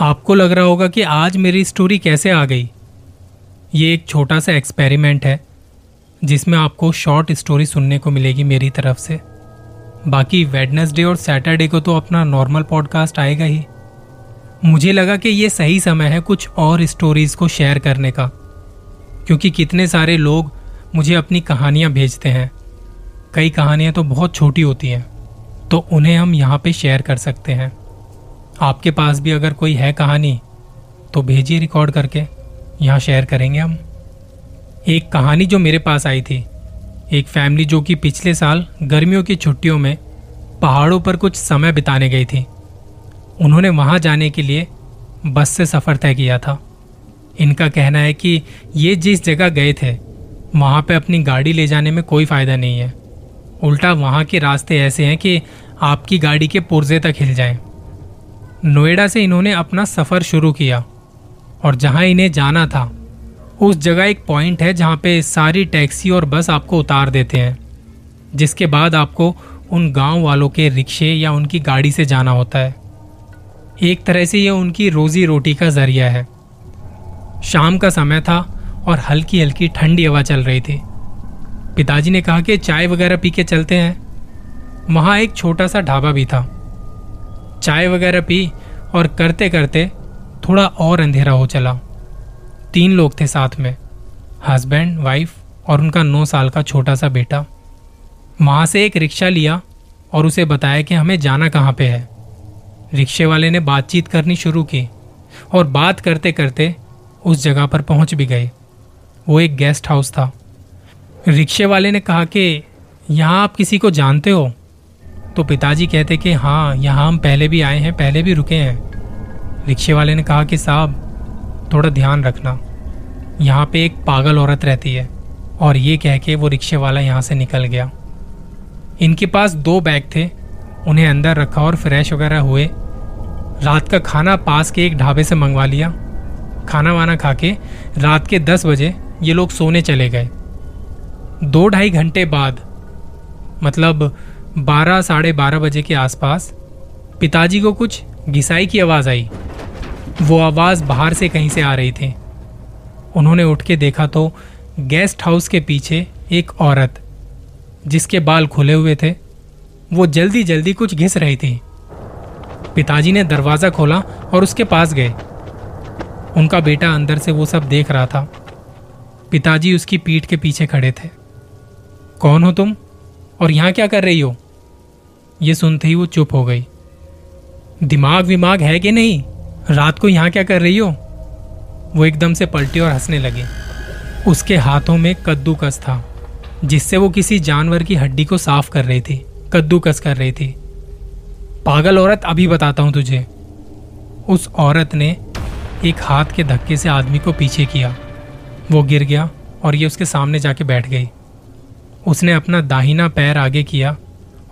आपको लग रहा होगा कि आज मेरी स्टोरी कैसे आ गई। ये एक छोटा सा एक्सपेरिमेंट है, जिसमें आपको शॉर्ट स्टोरी सुनने को मिलेगी मेरी तरफ़ से। बाकी वेडनेसडे और सैटरडे को तो अपना नॉर्मल पॉडकास्ट आएगा ही। मुझे लगा कि ये सही समय है कुछ और स्टोरीज को शेयर करने का, क्योंकि कितने सारे लोग मुझे अपनी कहानियाँ भेजते हैं। कई कहानियाँ तो बहुत छोटी होती हैं तो उन्हें हम यहाँ पे शेयर कर सकते हैं। आपके पास भी अगर कोई है कहानी तो भेजिए रिकॉर्ड करके। यहाँ शेयर करेंगे हम। एक कहानी जो मेरे पास आई थी, एक फैमिली जो कि पिछले साल गर्मियों की छुट्टियों में पहाड़ों पर कुछ समय बिताने गई थी। उन्होंने वहाँ जाने के लिए बस से सफ़र तय किया था। इनका कहना है कि ये जिस जगह गए थे, वहाँ पे अपनी गाड़ी ले जाने में कोई फ़ायदा नहीं है। उल्टा वहाँ के रास्ते ऐसे हैं कि आपकी गाड़ी के पुर्जे तक हिल जाएँ। नोएडा से इन्होंने अपना सफ़र शुरू किया और जहाँ इन्हें जाना था, उस जगह एक पॉइंट है जहाँ पे सारी टैक्सी और बस आपको उतार देते हैं, जिसके बाद आपको उन गाँव वालों के रिक्शे या उनकी गाड़ी से जाना होता है। एक तरह से यह उनकी रोजी रोटी का ज़रिया है। शाम का समय था और हल्की हल्की ठंडी हवा चल रही थी। पिताजी ने कहा कि चाय वगैरह पी के चलते हैं। वहाँ एक छोटा सा ढाबा भी था। चाय वगैरह पी और करते करते थोड़ा और अंधेरा हो चला। तीन लोग थे साथ में हस्बैंड वाइफ और उनका नौ साल का छोटा सा बेटा। वहाँ से एक रिक्शा लिया और उसे बताया कि हमें जाना कहाँ पे है। रिक्शे वाले ने बातचीत करनी शुरू की और बात करते करते उस जगह पर पहुँच भी गए। वो एक गेस्ट हाउस था। रिक्शे वाले ने कहा कि, यहाँ आप किसी को जानते हो? तो पिताजी कहते कि हाँ यहाँ हम पहले भी आए हैं, पहले भी रुके हैं। रिक्शे वाले ने कहा कि, साहब, थोड़ा ध्यान रखना। यहाँ पे एक पागल औरत रहती है और ये कह के वो रिक्शे वाला यहाँ से निकल गया। इनके पास दो बैग थे, उन्हें अंदर रखा और फ्रेश वगैरह हुए। रात का खाना पास के एक ढाबे से मंगवा लिया। खाना वाना खा के रात के दस बजे ये लोग सोने चले गए। दो ढाई घंटे बाद मतलब बारह, साढ़े बारह बजे के आसपास पिताजी को कुछ घिसाई की आवाज़ आई। वो आवाज़ बाहर से कहीं से आ रही थी। उन्होंने उठ के देखा तो गेस्ट हाउस के पीछे एक औरत, जिसके बाल खुले हुए थे, वो जल्दी जल्दी कुछ घिस रही थी। पिताजी ने दरवाज़ा खोला और उसके पास गए। उनका बेटा अंदर से वो सब देख रहा था। पिताजी उसकी पीठ के पीछे खड़े थे। कौन हो तुम? और यहाँ क्या कर रही हो? ये सुनते ही वो चुप हो गई। दिमाग विमाग है कि नहीं? रात को यहाँ क्या कर रही हो? वो एकदम से पलटी और हंसने लगी। उसके हाथों में कद्दूकस था, जिससे वो किसी जानवर की हड्डी को साफ़ कर रही थी, कद्दूकस कर रही थी। पागल औरत, अभी बताता हूँ तुझे। उस औरत ने एक हाथ के धक्के से आदमी को पीछे किया। वो गिर गया और ये उसके सामने जाके बैठ गई। उसने अपना दाहिना पैर आगे किया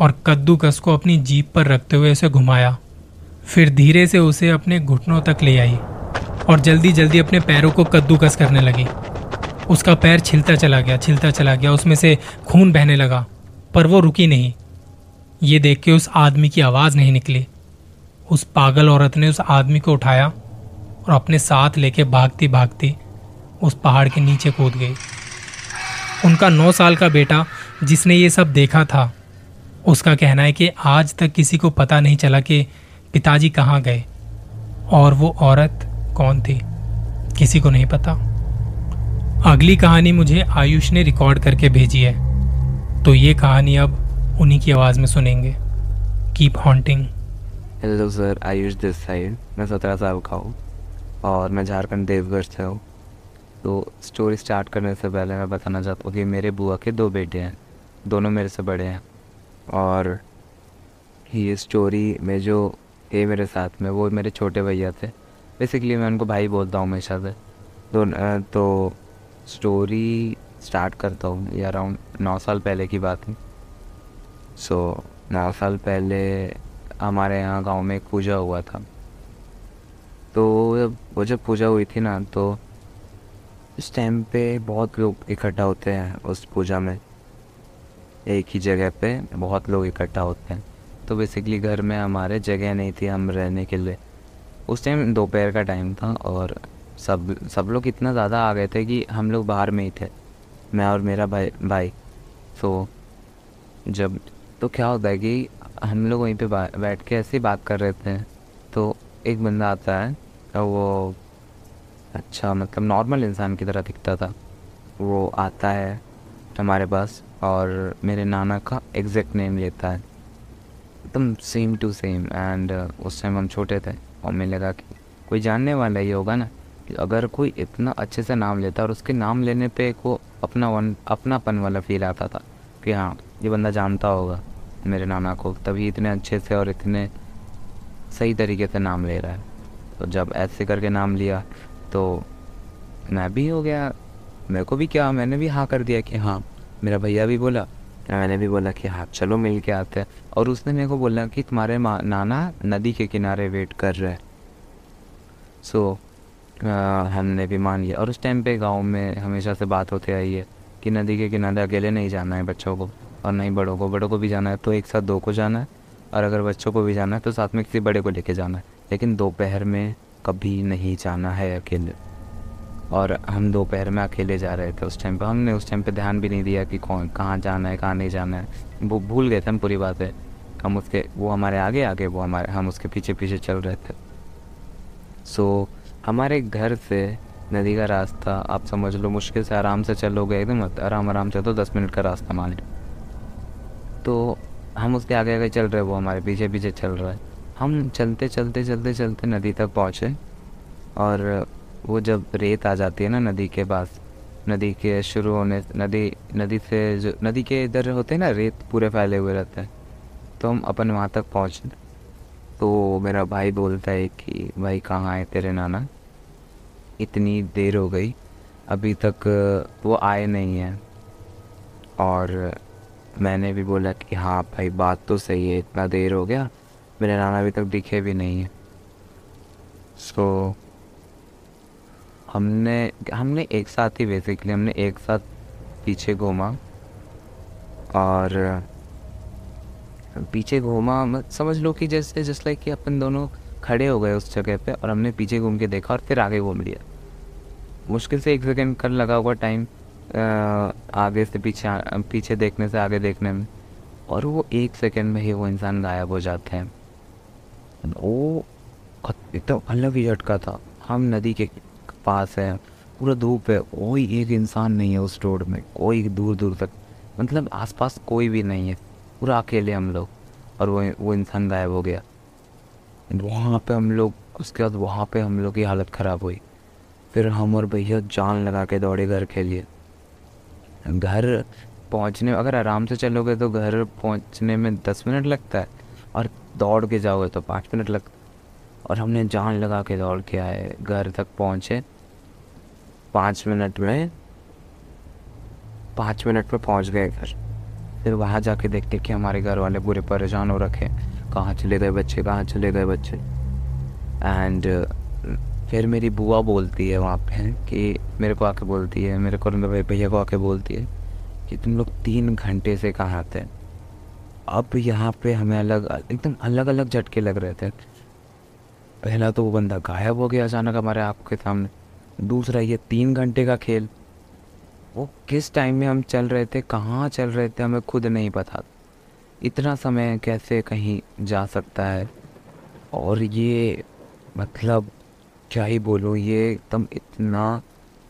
और कद्दूकस को अपनी जीप पर रखते हुए उसे घुमाया। फिर धीरे से उसे अपने घुटनों तक ले आई और जल्दी जल्दी अपने पैरों को कद्दूकस करने लगी। उसका पैर छिलता चला गया, छिलता चला गया, उसमें से खून बहने लगा, पर वो रुकी नहीं। ये देख के उस आदमी की आवाज़ नहीं निकली। उस पागल औरत ने उस आदमी को उठाया और अपने साथ लेके भागती भागती उस पहाड़ के नीचे कूद गई। उनका नौ साल का बेटा, जिसने ये सब देखा था। उसका कहना है कि आज तक किसी को पता नहीं चला कि पिताजी कहाँ गए, और वो औरत कौन थी, किसी को नहीं पता। अगली कहानी मुझे आयुष ने रिकॉर्ड करके भेजी है तो ये कहानी अब उन्हीं की आवाज़ में सुनेंगे। Keep haunting hello sir Ayush this side मैं सत्रह साल का हूँ, और मैं झारखंड देवगढ़ से हूँ। तो स्टोरी स्टार्ट करने से पहले मैं बताना चाहता हूँ कि मेरे बुआ के दो बेटे हैं। दोनों मेरे से बड़े हैं। और ये स्टोरी में जो है मेरे साथ में वो मेरे छोटे भैया थे। बेसिकली मैं उनको भाई बोलता हूँ हमेशा से। तो तो स्टोरी स्टार्ट करता हूँ। ये अराउंड नौ साल पहले की बात है। सो so, नौ साल पहले हमारे यहाँ गाँव में एक पूजा हुआ था। तो वो जब पूजा हुई थी ना तो इस टाइम पे बहुत लोग इकट्ठा होते हैं उस पूजा में। एक ही जगह पे बहुत लोग इकट्ठा होते हैं। तो बेसिकली घर में हमारे जगह नहीं थी हम रहने के लिए। उस टाइम दोपहर का टाइम था और सब सब लोग इतना ज़्यादा आ गए थे कि हम लोग बाहर में ही थे, मैं और मेरा भाई भाई। सो जब तो क्या होता है कि हम लोग वहीं पे बैठ के ऐसे ही बात कर रहे थे। तो एक बंदा आता है वो अच्छा मतलब नॉर्मल इंसान की तरह दिखता था। वो आता है हमारे पास और मेरे नाना का एग्जैक्ट नेम लेता है। एकदम सेम टू सेम एंड उस टाइम हम छोटे थे और मैं लगा कि कोई जानने वाला ही होगा ना कि अगर कोई इतना अच्छे से नाम लेता और उसके नाम लेने पे को अपना वन, अपनापन वाला फील आता था कि हाँ ये बंदा जानता होगा मेरे नाना को, तभी इतने अच्छे से और इतने सही तरीके से नाम ले रहा है। तो जब ऐसे करके नाम लिया तो मैं भी हो गया। मेरे को भी क्या मैंने भी हाँ कर दिया कि हाँ मेरा भैया भी बोला। मैंने भी बोला कि हाँ चलो मिल के आते हैं। और उसने मेरे को बोला कि तुम्हारे नाना नदी के किनारे वेट कर रहे हैं। सो so, हमने भी मान लिया। और उस टाइम पे गाँव में हमेशा से बात होते आई है कि नदी के किनारे अकेले नहीं जाना है बच्चों को और नहीं बड़ों को। बड़ों को भी जाना है तो एक साथ दो को जाना है और अगर बच्चों को भी जाना है तो साथ में किसी बड़े को लेके जाना है। लेकिन दोपहर में कभी नहीं जाना है अकेले। और हम दोपहर में अकेले जा रहे थे उस टाइम पे। हमने उस टाइम पे ध्यान भी नहीं दिया कि कौन कहाँ जाना है कहाँ नहीं जाना है। वो भूल गए थे हम पूरी बात। है हम उसके वो हमारे आगे आगे वो हमारे हम उसके पीछे पीछे चल रहे थे। सो so, हमारे घर से नदी का रास्ता आप समझ लो मुश्किल से आराम से चलोगे एकदम आराम आराम से तो दस मिनट का रास्ता मान लो। तो हम उसके आगे आगे चल रहे वो हमारे पीछे पीछे चल रहा है। हम चलते चलते चलते चलते नदी तक पहुँचे और वो जब रेत आ जाती है ना नदी के पास, नदी के शुरू होने, नदी नदी से जो, नदी के इधर होते हैं ना रेत पूरे फैले हुए रहते हैं तो हम अपन वहाँ तक पहुँचे। तो मेरा भाई बोलता है कि, भाई कहाँ आए तेरे नाना? इतनी देर हो गई, अभी तक वो आए नहीं हैं। और मैंने भी बोला कि हाँ भाई, बात तो सही है, इतना देर हो गया मेरे नाना अभी तक दिखे भी नहीं है। सो so, हमने हमने एक साथ ही बेसिकली हमने एक साथ पीछे घूमा और पीछे घूमा समझ लो कि जैसे जस्ट लाइक कि अपन दोनों खड़े हो गए उस जगह पे और हमने पीछे घूम के देखा और फिर आगे घूम लिया। मुश्किल से एक सेकेंड कर लगा हुआ टाइम आगे से पीछे पीछे देखने से आगे देखने में। और वो एक सेकेंड में ही वो इंसान गायब हो जाते हैं। वो एकदम अलग ही झटका था। हम नदी के पास है, पूरा धूप है, कोई एक इंसान नहीं है उस रोड में, कोई दूर दूर तक। मतलब आसपास कोई भी नहीं है, पूरा अकेले हम लोग, और वो वो इंसान गायब हो गया। वहाँ पे हम लोग, उसके बाद वहाँ पे हम लोग की हालत ख़राब हुई। फिर हम और भैया जान लगा के दौड़े घर के लिए। घर पहुँचने, अगर आराम से चलोगे तो घर पहुँचने में दस मिनट लगता है। और दौड़ के जाओगे तो पाँच मिनट लग, और हमने जान लगा के दौड़ के आए, घर तक पहुँचे। पाँच मिनट में, पाँच मिनट में पहुँच गए घर। फिर वहाँ जाके देखते कि हमारे घर वाले पूरे परेशान हो रखे कहाँ चले गए बच्चे, कहाँ चले गए बच्चे। एंड फिर मेरी बुआ बोलती है वहाँ पे कि मेरे को आके बोलती है, मेरे को भैया को आके बोलती है कि तुम लोग तीन घंटे से कहाँ थे अब यहाँ पे हमें अलग, एकदम अलग अलग झटके लग रहे थे। पहला तो वो बंदा गायब हो गया अचानक हमारे आँखों के सामने। दूसरा ये तीन घंटे का खेल। वो किस टाइम में हम चल रहे थे, कहाँ चल रहे थे, हमें खुद नहीं पता। इतना समय कैसे कहीं जा सकता है? और ये मतलब क्या ही बोलूँ, ये एकदम इतना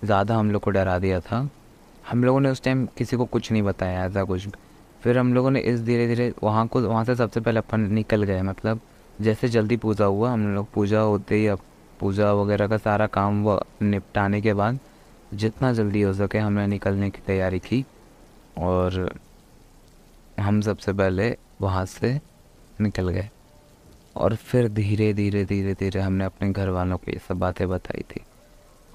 ज़्यादा हम लोग को डरा दिया था। हम लोगों ने उस टाइम किसी को कुछ नहीं बताया ऐसा कुछ। फिर हम लोगों ने इस धीरे धीरे वहाँ को, वहाँ से सबसे पहले अपन निकल गए मतलब जैसे जल्दी पूजा हुआ, हम लोग पूजा होते ही अब पूजा वगैरह का सारा काम वो निपटाने के बाद जितना जल्दी हो सके हमने निकलने की तैयारी की और हम सबसे पहले वहाँ से निकल गए और फिर धीरे धीरे धीरे धीरे हमने अपने घर वालों को ये सब बातें बताई थी।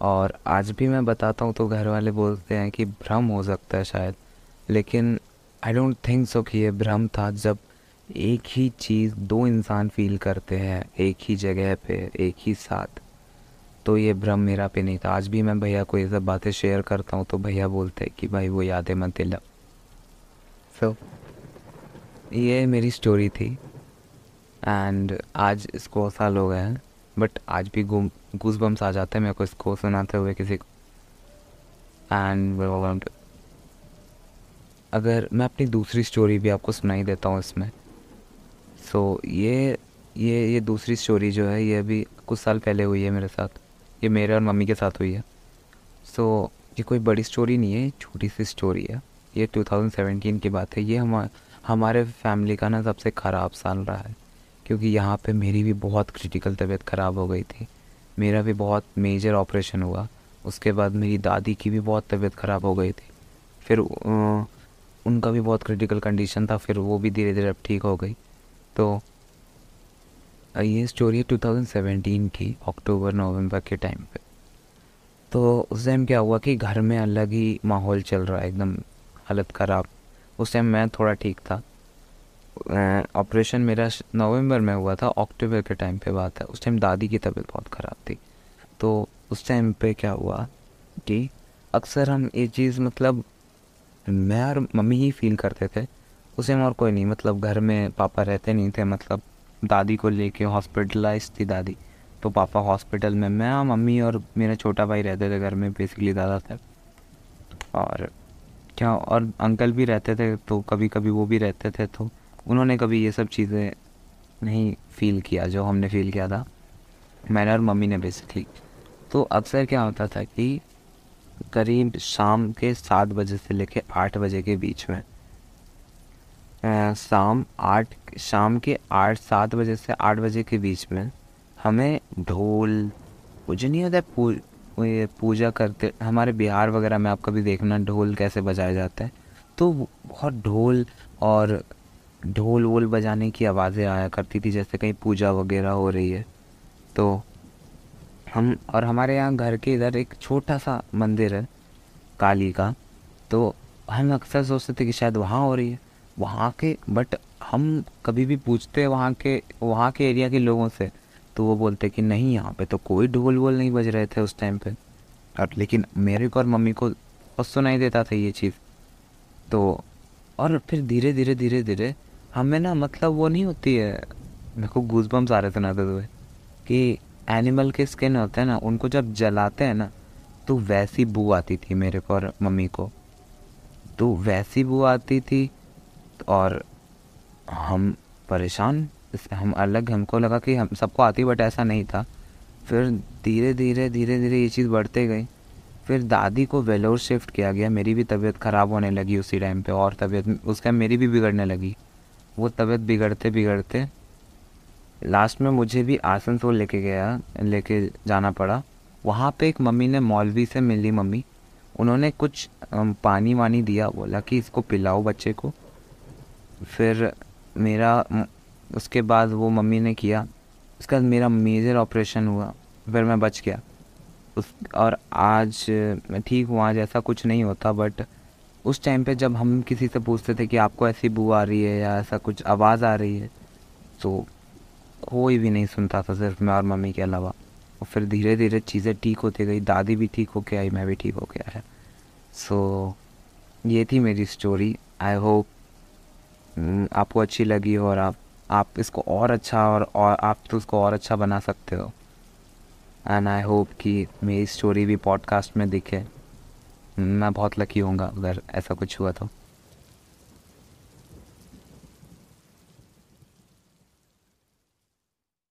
और आज भी मैं बताता हूँ तो घर वाले बोलते हैं कि भ्रम हो सकता है शायद, लेकिन आई डोंट थिंक सो कि ये भ्रम था जब एक ही चीज़ दो इंसान फील करते हैं, एक ही जगह पे, एक ही साथ। तो ये भ्रम मेरा पे नहीं था। आज भी मैं भैया को ये सब बातें शेयर करता हूँ तो भैया बोलते हैं कि भाई वो यादें मत दिला। सो ये मेरी स्टोरी थी। एंड आज इसको साल हो गए हैं। बट आज भी गूस बम्स आ जाते हैं मेरे को इसको सुनाते हुए किसी को। एंड अगर मैं अपनी दूसरी स्टोरी भी आपको सुनाई देता हूँ इसमें। सो so, ये ये ये दूसरी स्टोरी जो है ये अभी कुछ साल पहले हुई है मेरे साथ। ये मेरे और मम्मी के साथ हुई है। सो so, ये कोई बड़ी स्टोरी नहीं है छोटी सी स्टोरी है। ये 2017 की बात है। ये हम हमारे फैमिली का ना सबसे ख़राब साल रहा है। क्योंकि यहाँ पे मेरी भी बहुत क्रिटिकल तबीयत ख़राब हो गई थी। मेरा भी बहुत मेजर ऑपरेशन हुआ। उसके बाद मेरी दादी की भी बहुत तबीयत ख़राब हो गई थी। फिर उनका भी बहुत क्रिटिकल कंडीशन था, फिर वो भी धीरे धीरे अब ठीक हो गई। तो ये स्टोरी है 2017 की अक्टूबर नवंबर के टाइम पे। तो उस टाइम क्या हुआ कि घर में अलग ही माहौल चल रहा है एकदम हालत ख़राब। उस टाइम मैं थोड़ा ठीक था। ऑपरेशन मेरा नवंबर में हुआ था अक्टूबर के टाइम पे बात है। उस टाइम दादी की तबीयत बहुत ख़राब थी। तो उस टाइम पे क्या हुआ कि अक्सर हम ये चीज़ मतलब मैं और मम्मी ही फील करते थे। उसे टाइम और कोई नहीं मतलब घर में पापा रहते नहीं थे मतलब दादी को लेके हॉस्पिटलाइज थी दादी। तो पापा हॉस्पिटल में, मैं और मम्मी और मेरा छोटा भाई रहते थे घर में बेसिकली दादा थे। और क्या, और अंकल भी रहते थे तो कभी कभी वो भी रहते थे तो उन्होंने कभी ये सब चीज़ें नहीं फील किया जो हमने फील किया था। मैंने और मम्मी ने बेसिकली तो अक्सर क्या होता था कि करीब शाम के सात बजे से लेकर आठ बजे के बीच में। शाम आठ शाम के आठ सात बजे से आठ बजे के बीच में हमें ढोल कुछ नहीं होता पू, पूजा करते हमारे बिहार वगैरह में आप कभी देखना ढोल कैसे बजाया जाता है। तो बहुत ढोल और ढोल वोल बजाने की आवाज़ें आया करती थी जैसे कहीं पूजा वगैरह हो रही है तो हम, और हमारे यहाँ घर के इधर एक छोटा सा मंदिर है, काली का। तो हम अक्सर सोचते थे कि शायद वहाँ हो रही है। वहाँ के बट हम कभी भी पूछते वहाँ के वहाँ के एरिया के लोगों से तो वो बोलते कि नहीं, यहाँ पे तो कोई ढोल वोल नहीं बज रहे थे उस टाइम पे। और लेकिन मेरे को और मम्मी को बहुत सुनाई देता था ये चीज़। तो और फिर धीरे धीरे धीरे धीरे हमें ना मतलब वो नहीं होती है, मेरे को गूज बम्स आ रहे सुनाते हुए कि एनिमल के स्किन होते हैं ना, उनको जब जलाते हैं ना तो वैसी बू आती थी मेरे को और मम्मी को। तो वैसी बू आती थी और हम परेशान, हम अलग, हमको लगा कि हम सबको आती, बट ऐसा नहीं था। फिर धीरे धीरे धीरे धीरे ये चीज़ बढ़ते गई। फिर दादी को वेलोर शिफ्ट किया गया। मेरी भी तबीयत ख़राब होने लगी उसी टाइम पे और तबीयत, उस टाइम मेरी भी बिगड़ने लगी। वो तबीयत बिगड़ते बिगड़ते लास्ट में मुझे भी आसनसोल लेके गया, लेके जाना पड़ा। वहाँ पे एक मम्मी ने मौलवी से मिली मम्मी। उन्होंने कुछ पानी वानी दिया, बोला कि इसको पिलाओ बच्चे को। फिर मेरा उसके बाद वो मम्मी ने किया। उसके बाद मेरा मेजर ऑपरेशन हुआ, फिर मैं बच गया। उस, और आज मैं ठीक हूँ, आज ऐसा कुछ नहीं होता बट उस टाइम पे जब हम किसी से पूछते थे कि आपको ऐसी बू आ रही है या ऐसा कुछ आवाज़ आ रही है तो कोई भी नहीं सुनता था सिर्फ़ मैं और मम्मी के अलावा। और फिर धीरे धीरे चीज़ें ठीक होती गई। दादी भी ठीक होके आई मैं भी ठीक हो गया है सो so, ये थी मेरी स्टोरी आई होप आपको अच्छी लगी हो और आप आप इसको और अच्छा और, और आप तो उसको और अच्छा बना सकते हो। एंड आई होप कि मेरी स्टोरी भी पॉडकास्ट में दिखे। मैं बहुत लकी हूँगा अगर ऐसा कुछ हुआ तो।